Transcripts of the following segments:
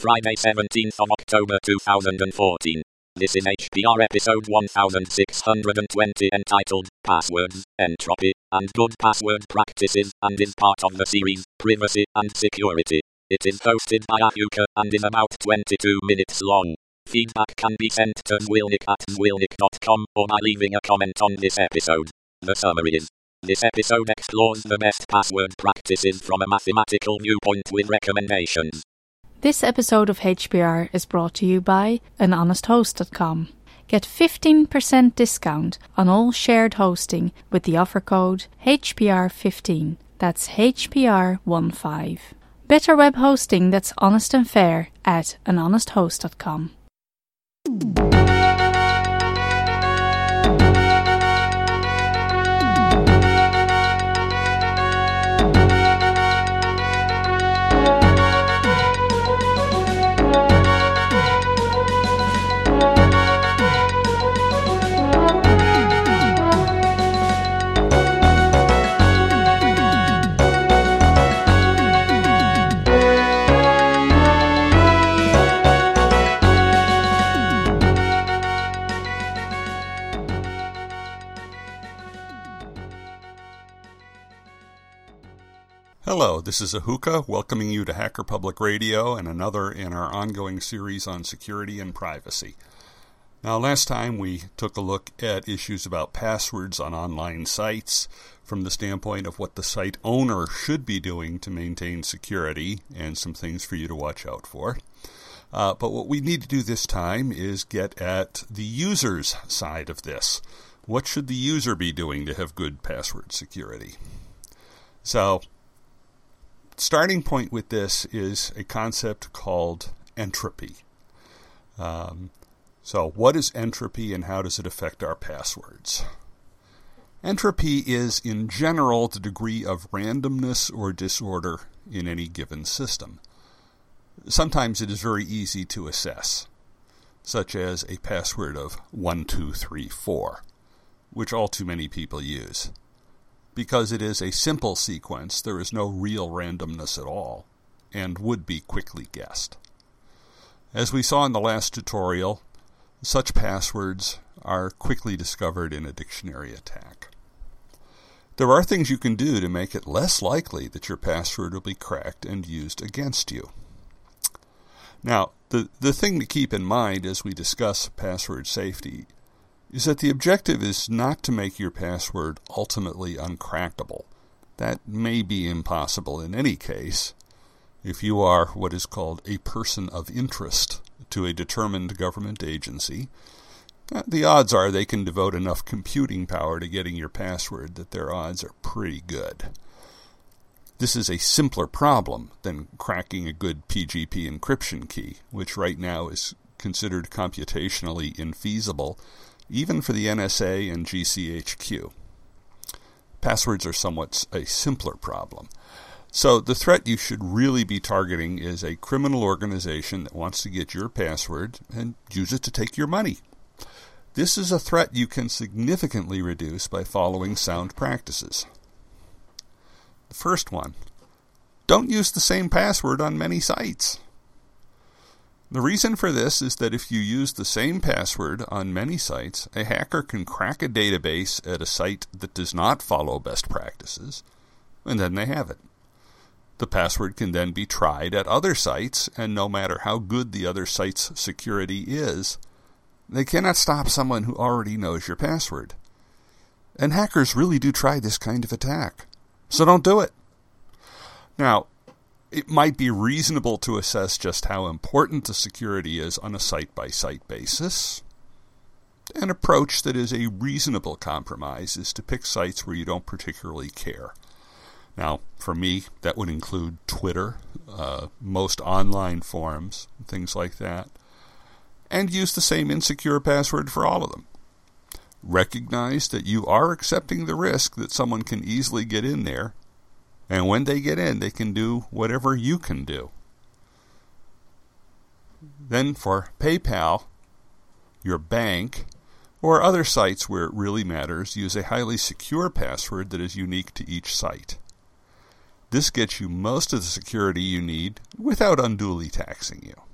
Friday 17th of October 2014. This is HPR episode 1620 entitled Passwords, Entropy, and Good Password Practices and is part of the series Privacy and Security. It is hosted by Ahuka and is about 22 minutes long. Feedback can be sent to zwilnik at zwilnik.com or by leaving a comment on this episode. The summary is this episode explores the best password practices from a mathematical viewpoint with recommendations. This episode of HPR is brought to you by anhonesthost.com. Get 15% discount on all shared hosting with the offer code HPR15. That's HPR15. Better web hosting that's honest and fair at anhonesthost.com. Hello, this is Ahuka welcoming you to Hacker Public Radio and another in our ongoing series on security and privacy. Now, last time we took a look at issues about passwords on online sites from the standpoint of what the site owner should be doing to maintain security and some things for you to watch out for. Uh, but what we need to do this time is get at the user's side of this. What should the user be doing to have good password security? So, starting point with this is a concept called entropy. Um, so, what is entropy and how does it affect our passwords? Entropy is, in general, the degree of randomness or disorder in any given system. Sometimes it is very easy to assess, such as a password of 1234, which all too many people use. Because it is a simple sequence, there is no real randomness at all, and would be quickly guessed. As we saw in the last tutorial, such passwords are quickly discovered in a dictionary attack. There are things you can do to make it less likely that your password will be cracked and used against you. Now, the, the thing to keep in mind as we discuss password safety is that the objective is not to make your password ultimately uncrackable. That may be impossible in any case if you are what is called a person of interest to a determined government agency. Uh, the odds are they can devote enough computing power to getting your password that their odds are pretty good. This is a simpler problem than cracking a good PGP encryption key, which right now is considered computationally infeasible even for the NSA and GCHQ. Passwords are somewhat a simpler problem. So, the threat you should really be targeting is a criminal organization that wants to get your password and use it to take your money. This is a threat you can significantly reduce by following sound practices. The first one don't use the same password on many sites. The reason for this is that if you use the same password on many sites, a hacker can crack a database at a site that does not follow best practices, and then they have it. The password can then be tried at other sites, and no matter how good the other site's security is, they cannot stop someone who already knows your password. And hackers really do try this kind of attack. So don't do it. Now, it might be reasonable to assess just how important the security is on a site by site basis. An approach that is a reasonable compromise is to pick sites where you don't particularly care. Now, for me, that would include Twitter, uh, most online forums, things like that, and use the same insecure password for all of them. Recognize that you are accepting the risk that someone can easily get in there and when they get in, they can do whatever you can do. Then for PayPal, your bank, or other sites where it really matters, use a highly secure password that is unique to each site. This gets you most of the security you need without unduly taxing you.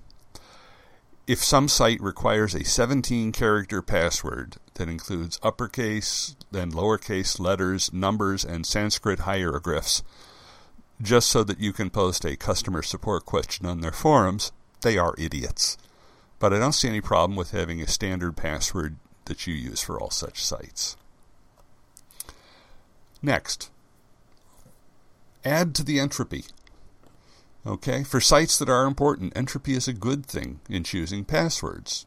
If some site requires a 17 character password that includes uppercase, then lowercase letters, numbers, and Sanskrit hieroglyphs, just so that you can post a customer support question on their forums, they are idiots. But I don't see any problem with having a standard password that you use for all such sites. Next, add to the entropy. Okay, for sites that are important, entropy is a good thing in choosing passwords.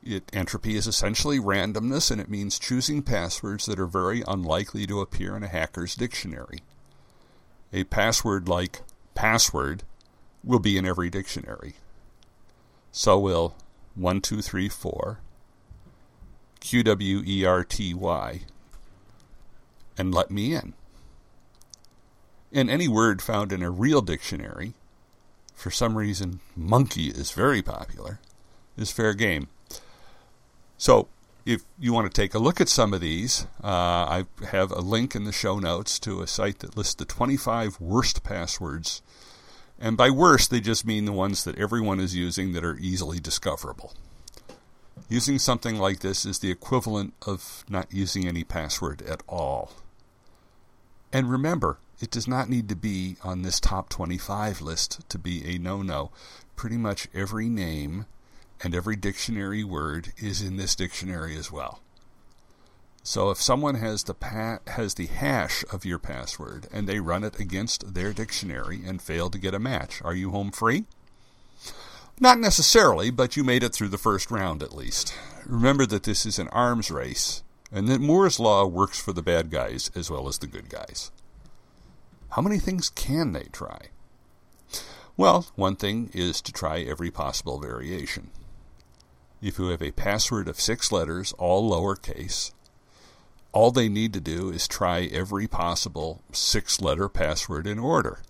It, entropy is essentially randomness, and it means choosing passwords that are very unlikely to appear in a hacker's dictionary. A password like password will be in every dictionary. So will 1234, QWERTY, and let me in. And any word found in a real dictionary, for some reason, monkey is very popular, is fair game. So, if you want to take a look at some of these, uh, I have a link in the show notes to a site that lists the 25 worst passwords. And by worst, they just mean the ones that everyone is using that are easily discoverable. Using something like this is the equivalent of not using any password at all. And remember, it does not need to be on this top 25 list to be a no no. Pretty much every name and every dictionary word is in this dictionary as well. So if someone has the pa- has the hash of your password and they run it against their dictionary and fail to get a match, are you home free? Not necessarily, but you made it through the first round at least. Remember that this is an arms race and that Moore's law works for the bad guys as well as the good guys. How many things can they try? Well, one thing is to try every possible variation. If you have a password of six letters, all lowercase, all they need to do is try every possible six letter password in order.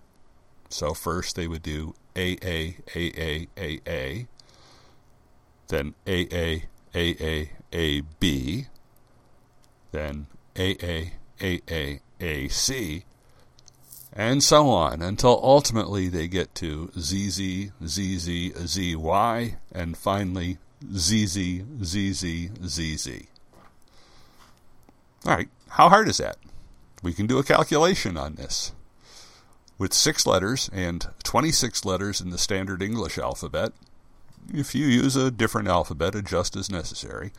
So first they would do AA, AA, AA, then AA, AA, AB, then AA, AA, AC, and so on until ultimately they get to ZZ, ZZ, ZY, and finally ZZ, ZZ, ZZ. All right, how hard is that? We can do a calculation on this. With six letters and 26 letters in the standard English alphabet, if you use a different alphabet, adjust as necessary.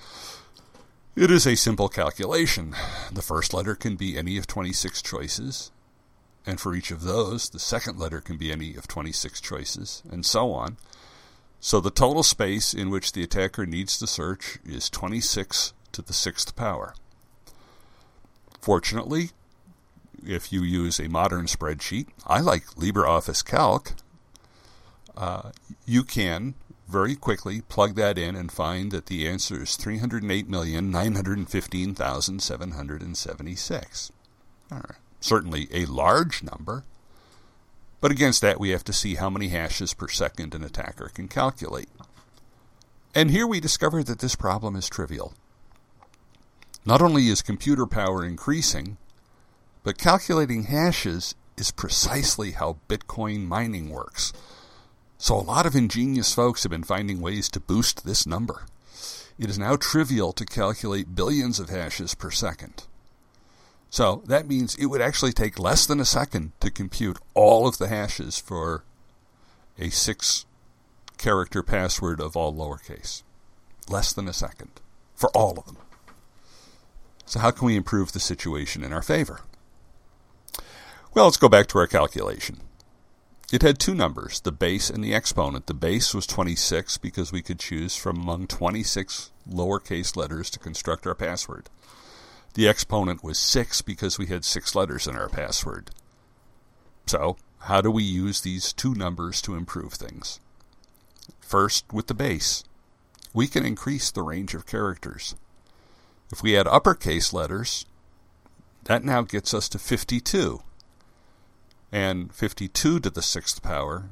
It is a simple calculation. The first letter can be any of 26 choices, and for each of those, the second letter can be any of 26 choices, and so on. So the total space in which the attacker needs to search is 26 to the sixth power. Fortunately, if you use a modern spreadsheet, I like LibreOffice Calc, uh, you can very quickly plug that in and find that the answer is 308,915,776. All right certainly a large number. But against that, we have to see how many hashes per second an attacker can calculate. And here we discover that this problem is trivial. Not only is computer power increasing, but calculating hashes is precisely how Bitcoin mining works. So a lot of ingenious folks have been finding ways to boost this number. It is now trivial to calculate billions of hashes per second. So that means it would actually take less than a second to compute all of the hashes for a six character password of all lowercase. Less than a second for all of them. So, how can we improve the situation in our favor? Well, let's go back to our calculation. It had two numbers, the base and the exponent. The base was 26 because we could choose from among 26 lowercase letters to construct our password. The exponent was 6 because we had 6 letters in our password. So, how do we use these two numbers to improve things? First, with the base. We can increase the range of characters. If we add uppercase letters, that now gets us to 52. And 52 to the sixth power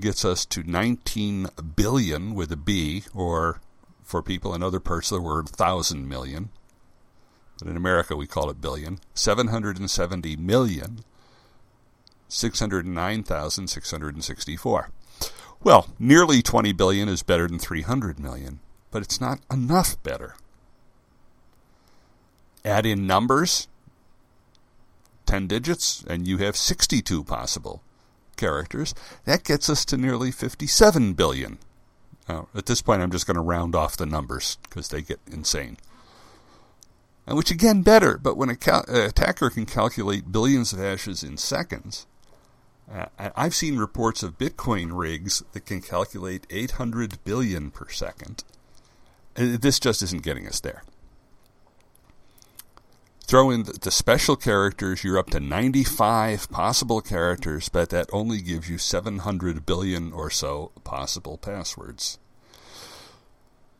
gets us to 19 billion with a B, or for people in other parts of the world, thousand million but in America we call it billion, 770 million, 609,664. Well, nearly 20 billion is better than 300 million, but it's not enough better. Add in numbers, 10 digits, and you have 62 possible characters. That gets us to nearly 57 billion. Now, at this point, I'm just going to round off the numbers because they get insane. And which again, better, but when an cal- uh, attacker can calculate billions of hashes in seconds, uh, I've seen reports of Bitcoin rigs that can calculate 800 billion per second. Uh, this just isn't getting us there. Throw in the special characters, you're up to 95 possible characters, but that only gives you 700 billion or so possible passwords.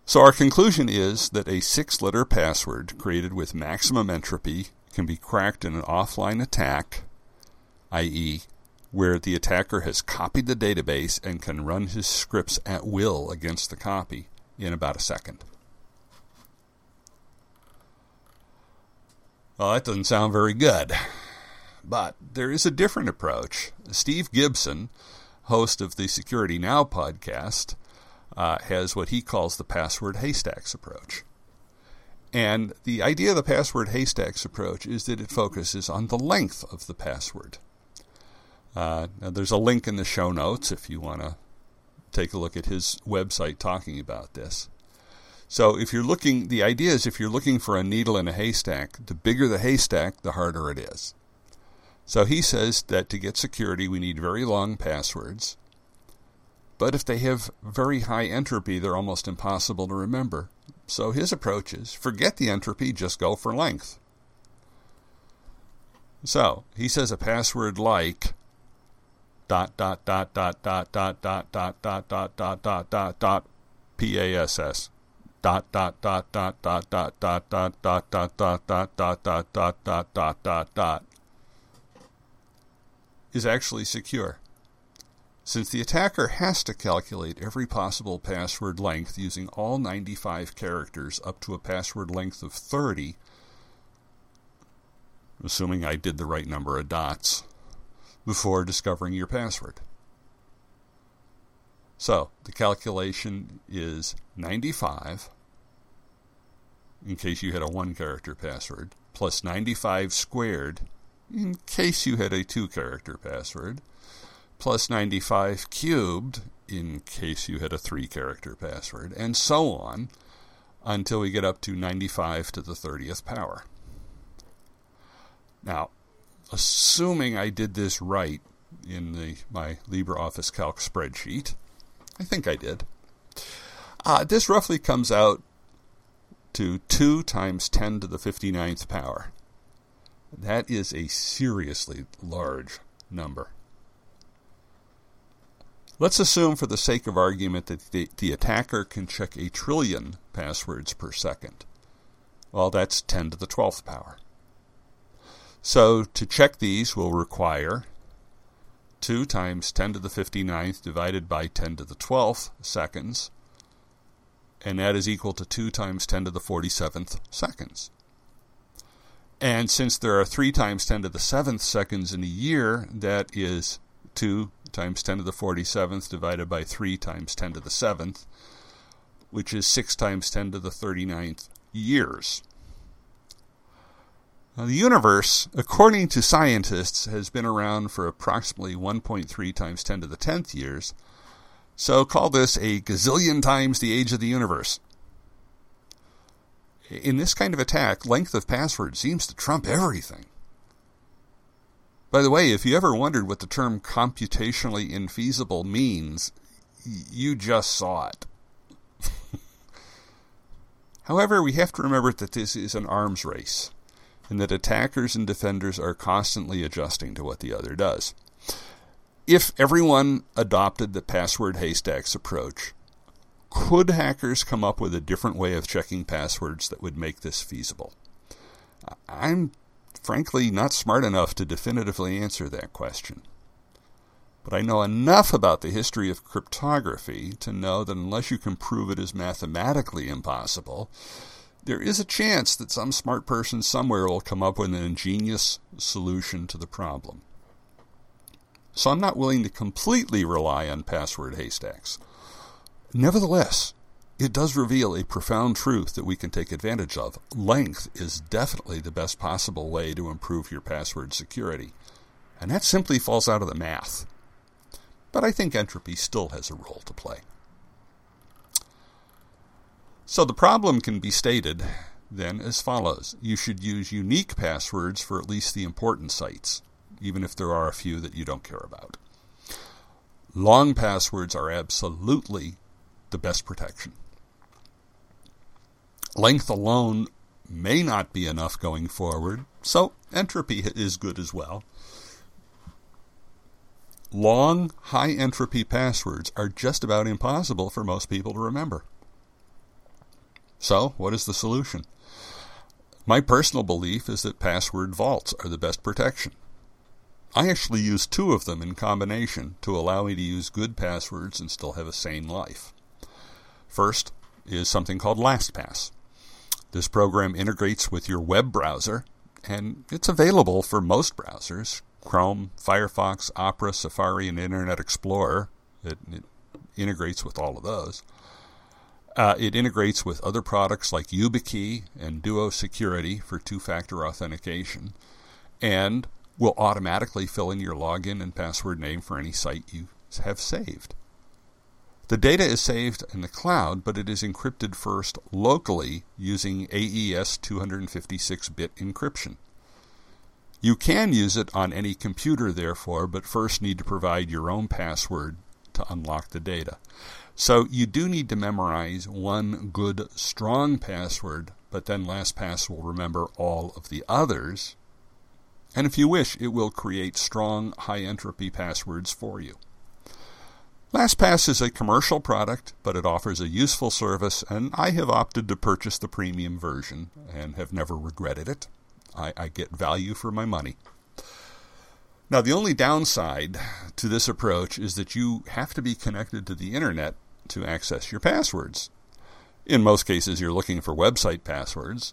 So our conclusion is that a six letter password created with maximum entropy can be cracked in an offline attack, i.e., where the attacker has copied the database and can run his scripts at will against the copy in about a second. Well, that doesn't sound very good. But there is a different approach. Steve Gibson, host of the Security Now podcast, uh, has what he calls the password haystacks approach. And the idea of the password haystacks approach is that it focuses on the length of the password. Uh, there's a link in the show notes if you want to take a look at his website talking about this. So if you're looking, the idea is if you're looking for a needle in a haystack, the bigger the haystack, the harder it is. So he says that to get security, we need very long passwords. But if they have very high entropy, they're almost impossible to remember. So his approach is forget the entropy, just go for length. So he says a password like dot dot dot dot dot dot dot dot dot dot dot dot dot dot PASS dot dot dot dot dot dot dot dot dot dot dot dot dot dot dot dot dot dot dot is actually secure. Since the attacker has to calculate every possible password length using all 95 characters up to a password length of 30, assuming I did the right number of dots, before discovering your password. So the calculation is 95, in case you had a one character password, plus 95 squared, in case you had a two character password, plus 95 cubed, in case you had a three character password, and so on until we get up to 95 to the 30th power. Now, assuming I did this right in the, my LibreOffice Calc spreadsheet, I think I did. Uh, this roughly comes out to 2 times 10 to the 59th power. That is a seriously large number. Let's assume, for the sake of argument, that the, the, attacker can check a trillion passwords per second. Well, that's 10 to the 12th power. So to check these will require 2 times 10 to the 59th divided by 10 to the 12th seconds, and that is equal to 2 times 10 to the 47th seconds. And since there are 3 times 10 to the 7th seconds in a year, that is 2 times 10 to the 47th divided by 3 times 10 to the 7th, which is 6 times 10 to the 39th years. Now, the universe, according to scientists, has been around for approximately 1.3 times 10 to the 10th years, so call this a gazillion times the age of the universe. In this kind of attack, length of password seems to trump everything. By the way, if you ever wondered what the term computationally infeasible means, you just saw it. However, we have to remember that this is an arms race and that attackers and defenders are constantly adjusting to what the other does. If everyone adopted the password haystacks approach, could hackers come up with a different way of checking passwords that would make this feasible? I'm frankly not smart enough to definitively answer that question. But I know enough about the history of cryptography to know that unless you can prove it is mathematically impossible, there is a chance that some smart person somewhere will come up with an ingenious solution to the problem. so I'm not willing to completely rely on password haystacks. Nevertheless, it does reveal a profound truth that we can take advantage of. Length is definitely the best possible way to improve your password security, and that simply falls out of the math. But I think entropy still has a role to play. So the problem can be stated then as follows You should use unique passwords for at least the important sites, even if there are a few that you don't care about. Long passwords are absolutely the best protection. Length alone may not be enough going forward, so entropy is good as well. Long, high entropy passwords are just about impossible for most people to remember. So, what is the solution? My personal belief is that password vaults are the best protection. I actually use two of them in combination to allow me to use good passwords and still have a sane life. First is something called LastPass. This program integrates with your web browser, and it's available for most browsers Chrome, Firefox, Opera, Safari, and Internet Explorer. It, it integrates with all of those. Uh, it integrates with other products like YubiKey and Duo Security for two factor authentication, and will automatically fill in your login and password name for any site you have saved. The data is saved in the cloud, but it is encrypted first locally using AES 256 bit encryption. You can use it on any computer, therefore, but first need to provide your own password to unlock the data. So you do need to memorize one good, strong password, but then LastPass will remember all of the others. And if you wish, it will create strong, high entropy passwords for you. LastPass is a commercial product, but it offers a useful service, and I have opted to purchase the premium version and have never regretted it. I, I get value for my money. Now, the only downside to this approach is that you have to be connected to the internet to access your passwords. In most cases, you're looking for website passwords,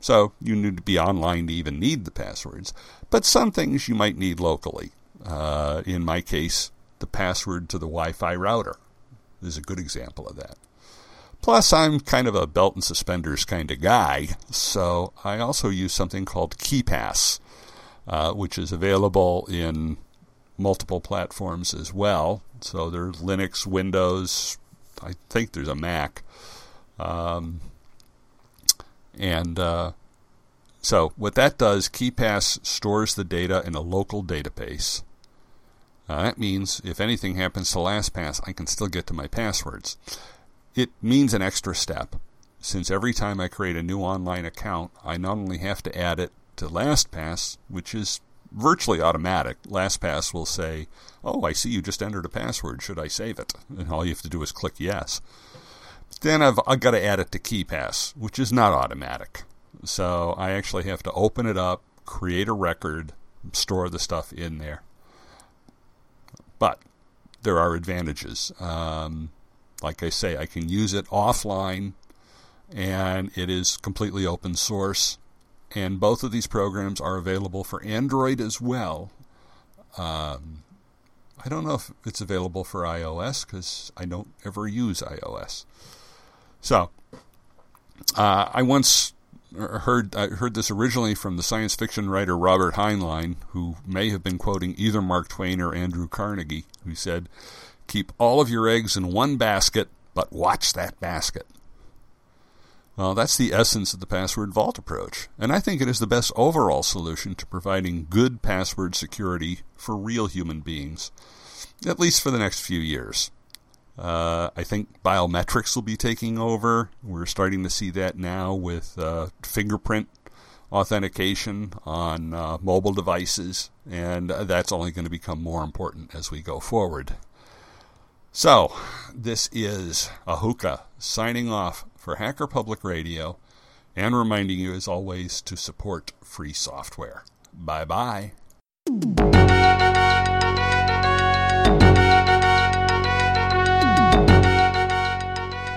so you need to be online to even need the passwords. But some things you might need locally. Uh, in my case, the password to the Wi Fi router is a good example of that. Plus, I'm kind of a belt and suspenders kind of guy, so I also use something called KeePass, uh, which is available in multiple platforms as well. So there's Linux, Windows, I think there's a Mac. Um, and uh, so what that does, KeePass stores the data in a local database that means if anything happens to LastPass, I can still get to my passwords. It means an extra step, since every time I create a new online account, I not only have to add it to LastPass, which is virtually automatic. LastPass will say, Oh, I see you just entered a password. Should I save it? And all you have to do is click yes. Then I've, I've got to add it to KeePass, which is not automatic. So I actually have to open it up, create a record, store the stuff in there. But there are advantages. Um, like I say, I can use it offline, and it is completely open source. And both of these programs are available for Android as well. Um, I don't know if it's available for iOS because I don't ever use iOS. So, uh, I once heard I heard this originally from the science fiction writer Robert Heinlein, who may have been quoting either Mark Twain or Andrew Carnegie, who said, "Keep all of your eggs in one basket, but watch that basket." Well, that's the essence of the password vault approach, and I think it is the best overall solution to providing good password security for real human beings, at least for the next few years. Uh, I think biometrics will be taking over. We're starting to see that now with uh, fingerprint authentication on uh, mobile devices, and that's only going to become more important as we go forward. So, this is Ahuka signing off for Hacker Public Radio and reminding you, as always, to support free software. Bye bye.